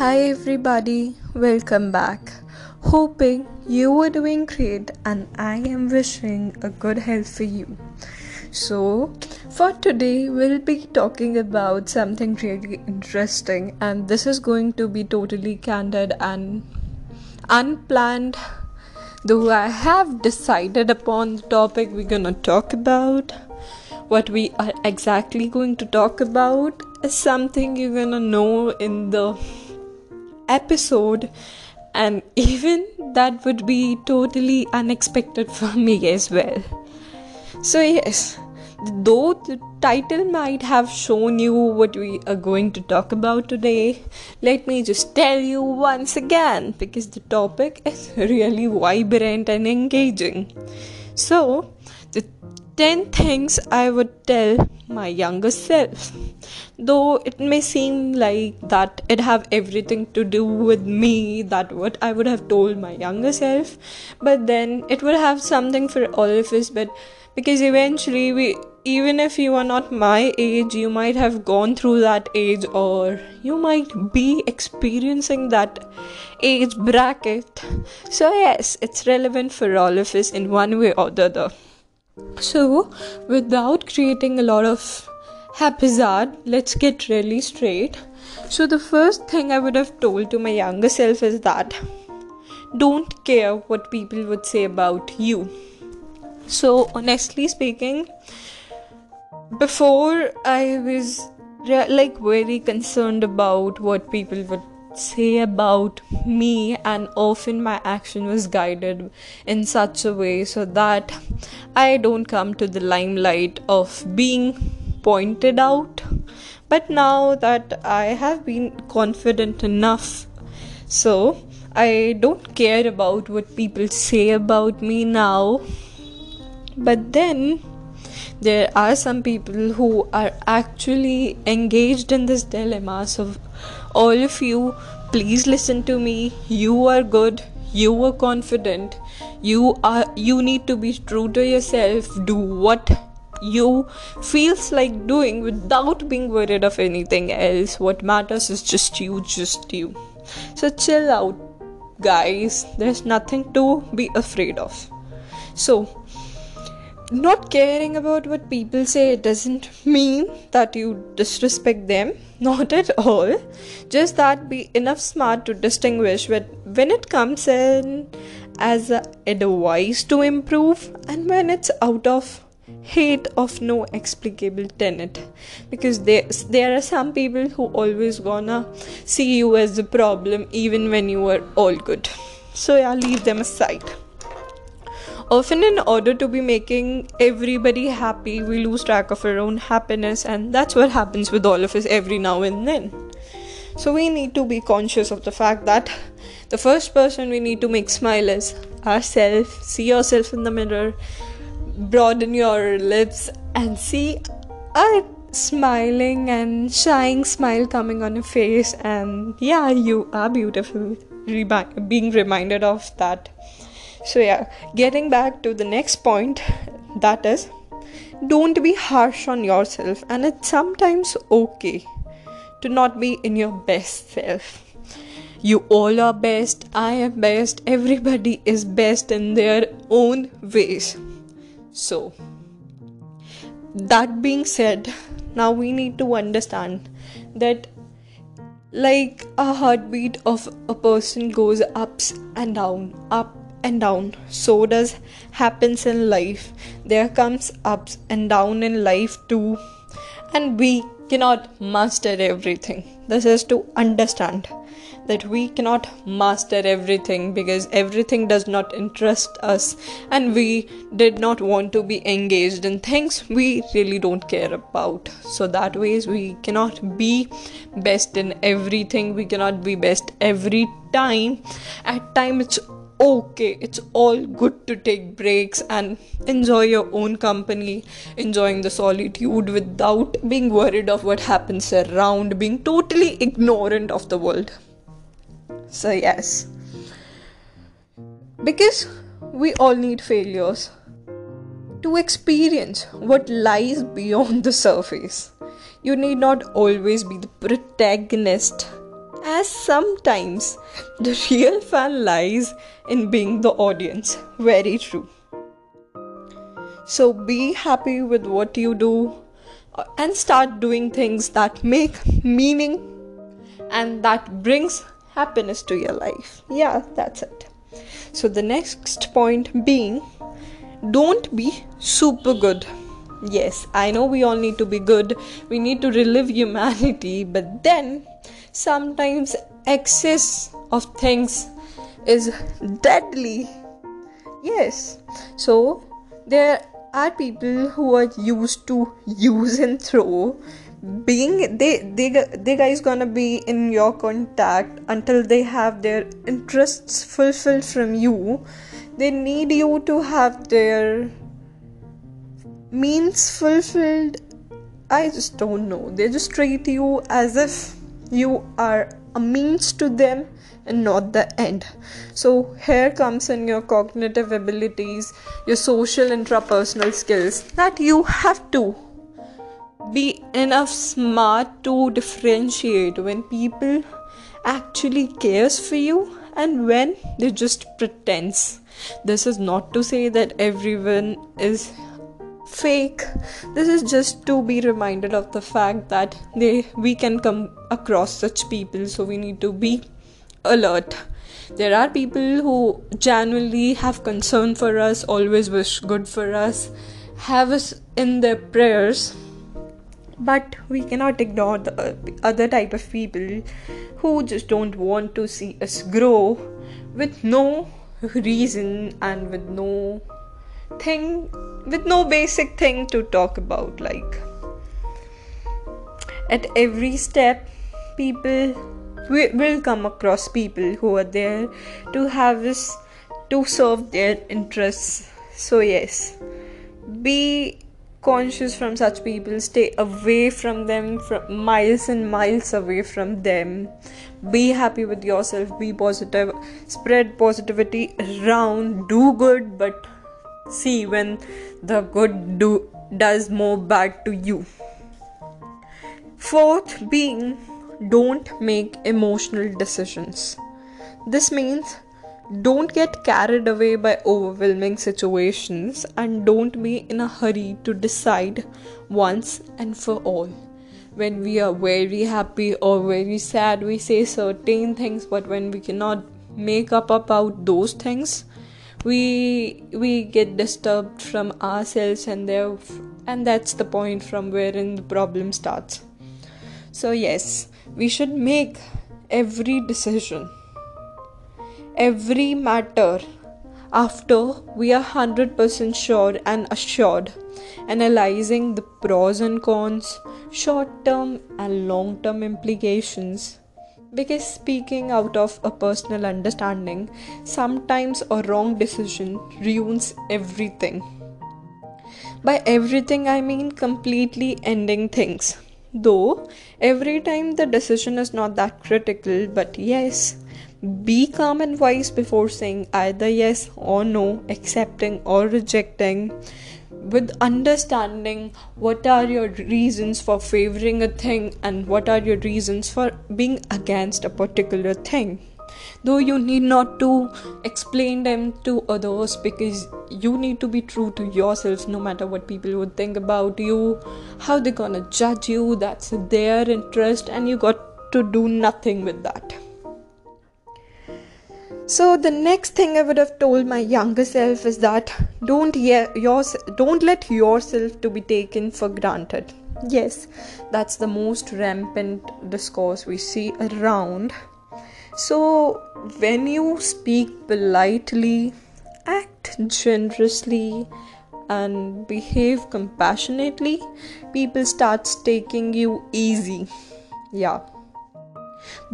Hi, everybody, welcome back. Hoping you are doing great, and I am wishing a good health for you. So, for today, we'll be talking about something really interesting, and this is going to be totally candid and unplanned. Though I have decided upon the topic we're gonna talk about, what we are exactly going to talk about is something you're gonna know in the episode, and even that would be totally unexpected for me as well. So, yes, though the title might have shown you what we are going to talk about today, let me just tell you once again because the topic is really vibrant and engaging. So, 10 things I would tell my younger self. Though it may seem like that it have everything to do with me, that what I would have told my younger self, but then it would have something for all of us. But because eventually we even if you are not my age you might have gone through that age or you might be experiencing that age bracket so yes it's relevant for all of us in one way or the other so, without creating a lot of haphazard, let's get really straight. So, the first thing I would have told to my younger self is that don't care what people would say about you. So, honestly speaking, before I was like very concerned about what people would say about me, and often my action was guided in such a way so that I don't come to the limelight of being pointed out. But now that I have been confident enough, so I don't care about what people say about me now. But then there are some people who are actually engaged in this dilemma. So, all of you, please listen to me. You are good. You are confident. You are. You need to be true to yourself. Do what you feels like doing without being worried of anything else. What matters is just you, just you. So chill out, guys. There's nothing to be afraid of. So not caring about what people say doesn't mean that you disrespect them. Not at all. Just that be enough smart to distinguish when it comes in as a advice to improve and when it's out of hate of no explicable tenet. Because there there are some people who always gonna see you as a problem even when you are all good. So yeah leave them aside often in order to be making everybody happy we lose track of our own happiness and that's what happens with all of us every now and then. So we need to be conscious of the fact that the first person we need to make smile is ourselves see yourself in the mirror broaden your lips and see a smiling and shining smile coming on your face. And yeah you are beautiful. Being reminded of that so, yeah, getting back to the next point that is, don't be harsh on yourself, and it's sometimes okay to not be in your best self. You all are best, I am best, everybody is best in their own ways. So, that being said, now we need to understand that like a heartbeat of a person goes ups and down, up and down. So does happens in life. There comes ups and down in life too. And we cannot master everything. This is to understand that we cannot master everything because everything does not interest us. And we did not want to be engaged in things we really don't care about. So that ways we cannot be best in everything. We cannot be best every time. At time it's okay it's all good to take breaks and enjoy your own company enjoying the solitude without being worried of what happens around being totally ignorant of the world. So yes. Because we all need failures to experience what lies beyond the surface. You need not always be the protagonist as sometimes the real fun lies in being the audience. Very true. So be happy with what you do uh, and start doing things that make meaning and that brings happiness to your life. Yeah, that's it. So the next point being don't be super good. Yes, I know we all need to be good. We need to relive humanity, but then sometimes excess of things is deadly. Yes. So there are people who are used to use and throw being they they they guys gonna be in your contact until they have their interests fulfilled from you they need you to have their means fulfilled i just don't know they just treat you as if you are a means to them and not the end. So here comes in your cognitive abilities your social intrapersonal skills that you have to be enough smart to differentiate when people actually cares for you and when they just pretends. This is not to say that everyone is fake. This is just to be reminded of the fact that they we can come across such people so we need to be alert. There are people who genuinely have concern for us always wish good for us have us in their prayers but we cannot ignore the other type of people who just don't want to see us grow with no reason and with no thing with no basic thing to talk about like at every step people we will come across people who are there to have us to serve their interests. So yes be conscious from such people stay away from them from miles and miles away from them. Be happy with yourself be positive spread positivity around do good but see when the good do does more bad to you fourth being don't make emotional decisions this means don't get carried away by overwhelming situations and don't be in a hurry to decide once and for all. When we are very happy or very sad, we say certain things, but when we cannot make up about those things, we we get disturbed from ourselves and there and that's the point from wherein the problem starts. So yes, we should make every decision every matter after we are 100% sure and assured, analyzing the pros and cons, short term and long term implications. Because speaking out of a personal understanding, sometimes a wrong decision ruins everything. By everything, I mean completely ending things. Though every time the decision is not that critical, but yes, be calm and wise before saying either yes or no, accepting or rejecting. With understanding what are your reasons for favoring a thing and what are your reasons for being against a particular thing. Though you need not to explain them to others because you need to be true to yourself no matter what people would think about you how they're gonna judge you that's their interest and you got to do nothing with that so the next thing I would have told my younger self is that don't ye- yours don't let yourself to be taken for granted. Yes, that's the most rampant discourse we see around. So when you speak politely, act generously and behave compassionately, people start taking you easy. Yeah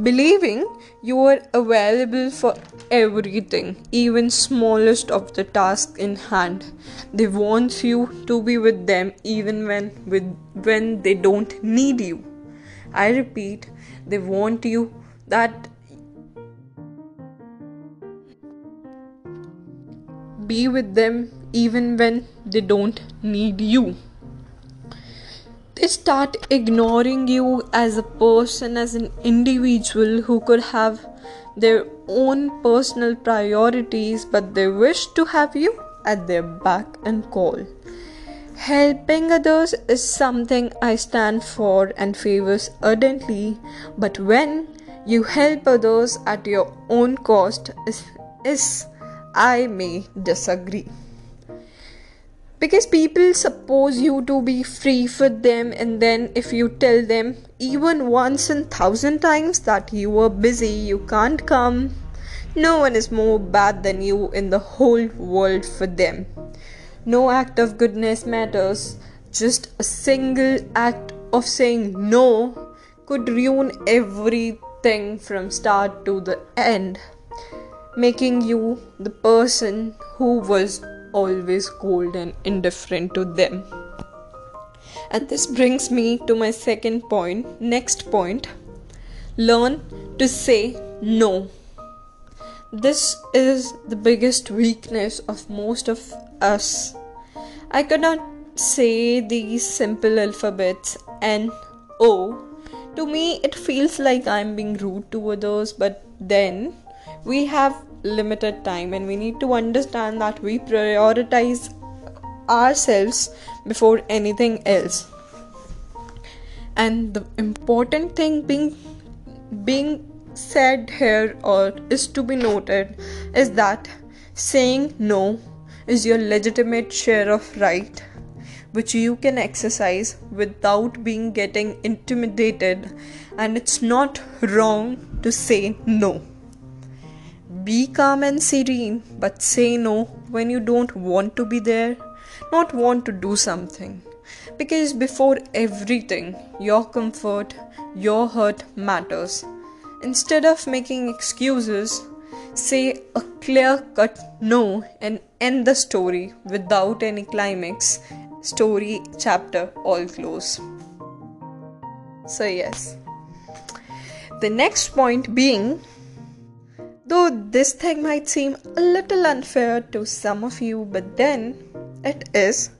believing you are available for everything, even smallest of the task in hand. They want you to be with them even when with when they don't need you. I repeat, they want you that be with them even when they don't need you it start ignoring you as a person as an individual who could have their own personal priorities but they wish to have you at their back and call. Helping others is something i stand for and favors ardently but when you help others at your own cost is, is i may disagree because people suppose you to be free for them and then if you tell them even once in thousand times that you are busy you can't come no one is more bad than you in the whole world for them. No act of goodness matters. Just a single act of saying no could ruin everything from start to the end making you the person who was always cold and indifferent to them. And this brings me to my second point. Next point learn to say no. This is the biggest weakness of most of us. I could not say these simple alphabets N O. To me, it feels like I'm being rude to others, but then we have limited time and we need to understand that we prioritize ourselves before anything else. And the important thing being being said here or is to be noted is that saying no is your legitimate share of right which you can exercise without being getting intimidated. And it's not wrong to say no be calm and serene, but say no when you don't want to be there, not want to do something. Because before everything, your comfort, your hurt matters. Instead of making excuses, say a clear cut no and end the story without any climax. Story chapter all close. So, yes. The next point being Though this thing might seem a little unfair to some of you, but then it is.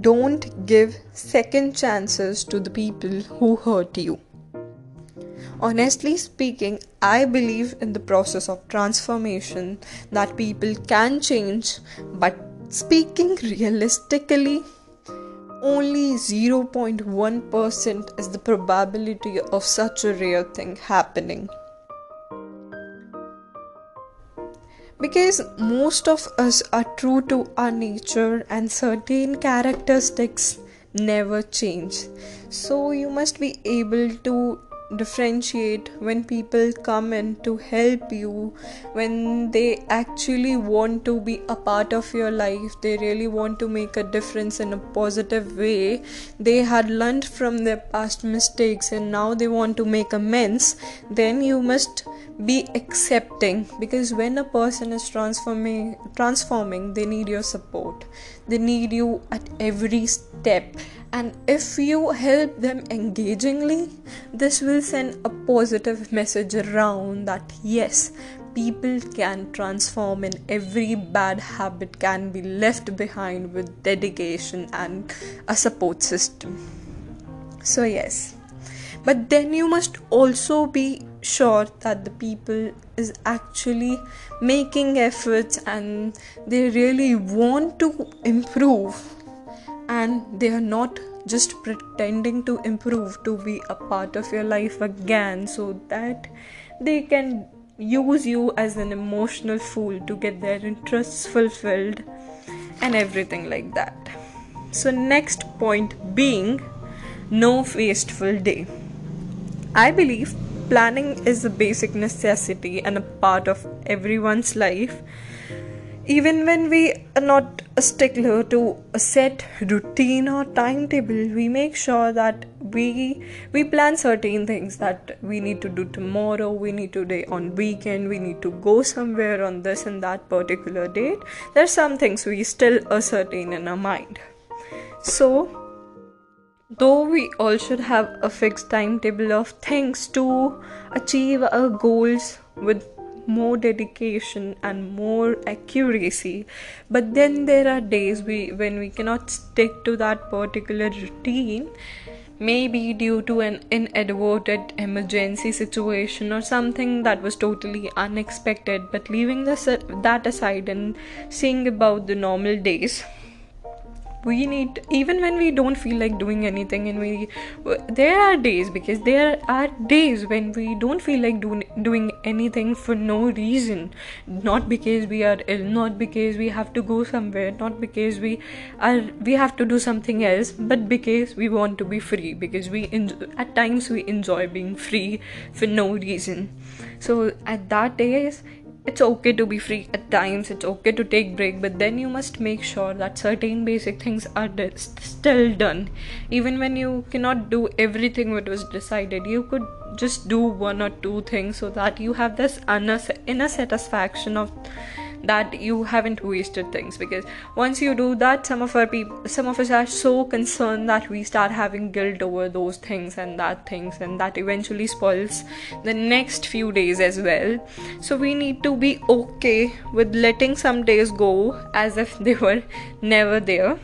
Don't give second chances to the people who hurt you. Honestly speaking, I believe in the process of transformation that people can change, but speaking realistically, only 0.1% is the probability of such a rare thing happening. Because most of us are true to our nature and certain characteristics never change. So you must be able to differentiate when people come in to help you when they actually want to be a part of your life they really want to make a difference in a positive way. They had learned from their past mistakes and now they want to make amends then you must be accepting. Because when a person is transforming transforming they need your support. They need you at every step and if you help them engagingly this will send a positive message around that yes people can transform and every bad habit can be left behind with dedication and a support system. So yes. But then you must also be sure that the people is actually making efforts and they really want to improve and they are not just pretending to improve to be a part of your life again so that they can use you as an emotional fool to get their interests fulfilled and everything like that so next point being no wasteful day i believe planning is a basic necessity and a part of everyone's life. Even when we are not a stickler to a set routine or timetable, we make sure that we we plan certain things that we need to do tomorrow, we need to do on weekend, we need to go somewhere on this and that particular date. There's some things we still ascertain in our mind. So though we all should have a fixed timetable of things to achieve our goals with more dedication and more accuracy. But then there are days we when we cannot stick to that particular routine maybe due to an inadvertent emergency situation or something that was totally unexpected. But leaving this, that aside and seeing about the normal days we need even when we don't feel like doing anything and we there are days because there are days when we don't feel like doing doing anything for no reason. Not because we are ill not because we have to go somewhere not because we are we have to do something else but because we want to be free because we at times we enjoy being free for no reason. So at that days it's okay to be free at times. It's okay to take break but then you must make sure that certain basic things are still done. Even when you cannot do everything what was decided you could just do one or two things so that you have this inner satisfaction of that you haven't wasted things because once you do that some of our people some of us are so concerned that we start having guilt over those things and that things and that eventually spoils the next few days as well. So we need to be okay with letting some days go as if they were never there.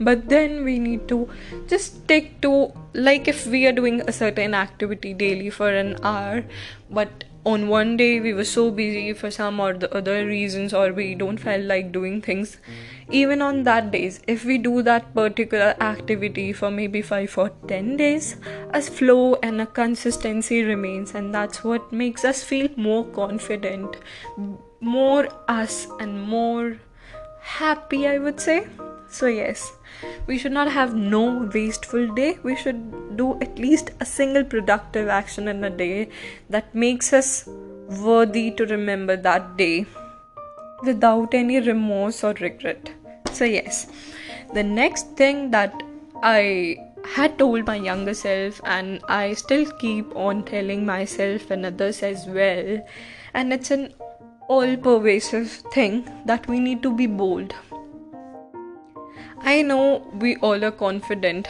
But then we need to just stick to like if we are doing a certain activity daily for an hour but on one day we were so busy for some or the other reasons or we don't feel like doing things. Even on that days if we do that particular activity for maybe 5 or 10 days a flow and a consistency remains and that's what makes us feel more confident more us and more happy i would say so yes we should not have no wasteful day. We should do at least a single productive action in a day that makes us worthy to remember that day without any remorse or regret. So yes the next thing that i had told my younger self and i still keep on telling myself and others as well and it's an all pervasive thing that we need to be bold I know we all are confident,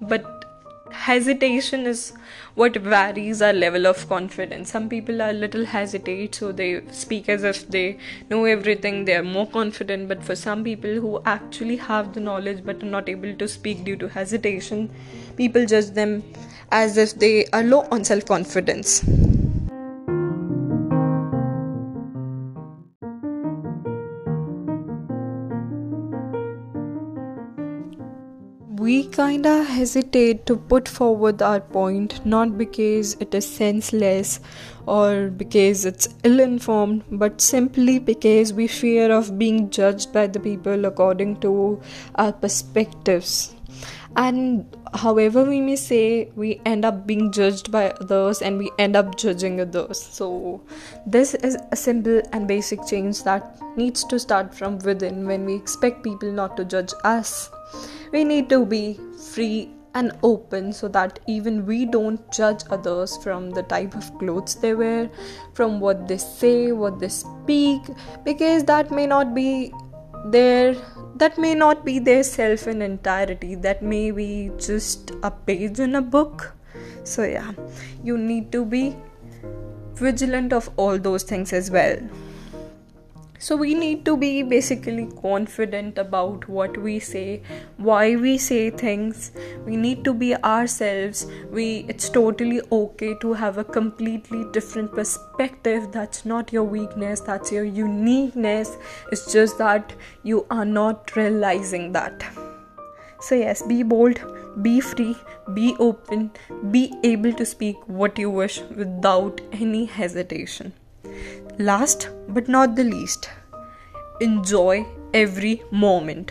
but hesitation is what varies our level of confidence. Some people are a little hesitate, so they speak as if they know everything, they are more confident. But for some people who actually have the knowledge but are not able to speak due to hesitation, people judge them as if they are low on self confidence. Kinda hesitate to put forward our point not because it is senseless or because it's ill informed, but simply because we fear of being judged by the people according to our perspectives. And however we may say, we end up being judged by others and we end up judging others. So, this is a simple and basic change that needs to start from within when we expect people not to judge us we need to be free and open so that even we don't judge others from the type of clothes they wear, from what they say, what they speak, because that may not be their that may not be their self in entirety. That may be just a page in a book. So yeah you need to be vigilant of all those things as well so we need to be basically confident about what we say why we say things. We need to be ourselves. We it's totally okay to have a completely different perspective. That's not your weakness. That's your uniqueness. It's just that you are not realizing that. So yes be bold be free be open be able to speak what you wish without any hesitation Last but not the least, enjoy every moment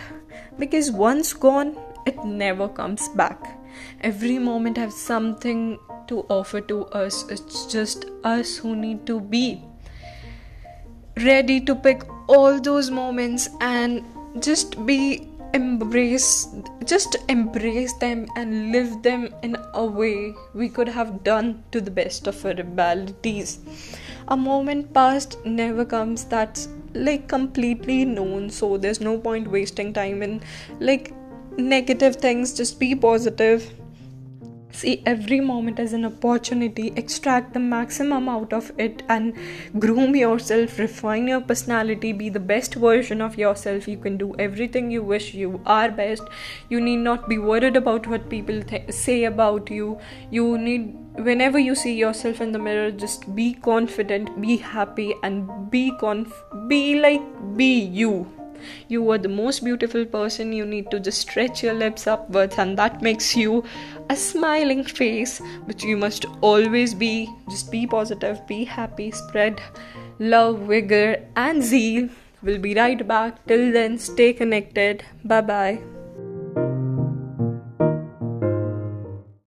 because once gone, it never comes back. Every moment has something to offer to us. It's just us who need to be ready to pick all those moments and just be embrace just embrace them and live them in a way we could have done to the best of our abilities a moment past never comes that's like completely known so there's no point wasting time in like negative things just be positive. See every moment as an opportunity. Extract the maximum out of it and groom yourself. Refine your personality. Be the best version of yourself. You can do everything you wish. You are best. You need not be worried about what people th- say about you. You need whenever you see yourself in the mirror just be confident be happy and be conf- be like be you. You are the most beautiful person. You need to just stretch your lips upwards and that makes you a smiling face which you must always be just be positive be happy spread love vigor and zeal. We'll be right back. Till then stay connected. Bye bye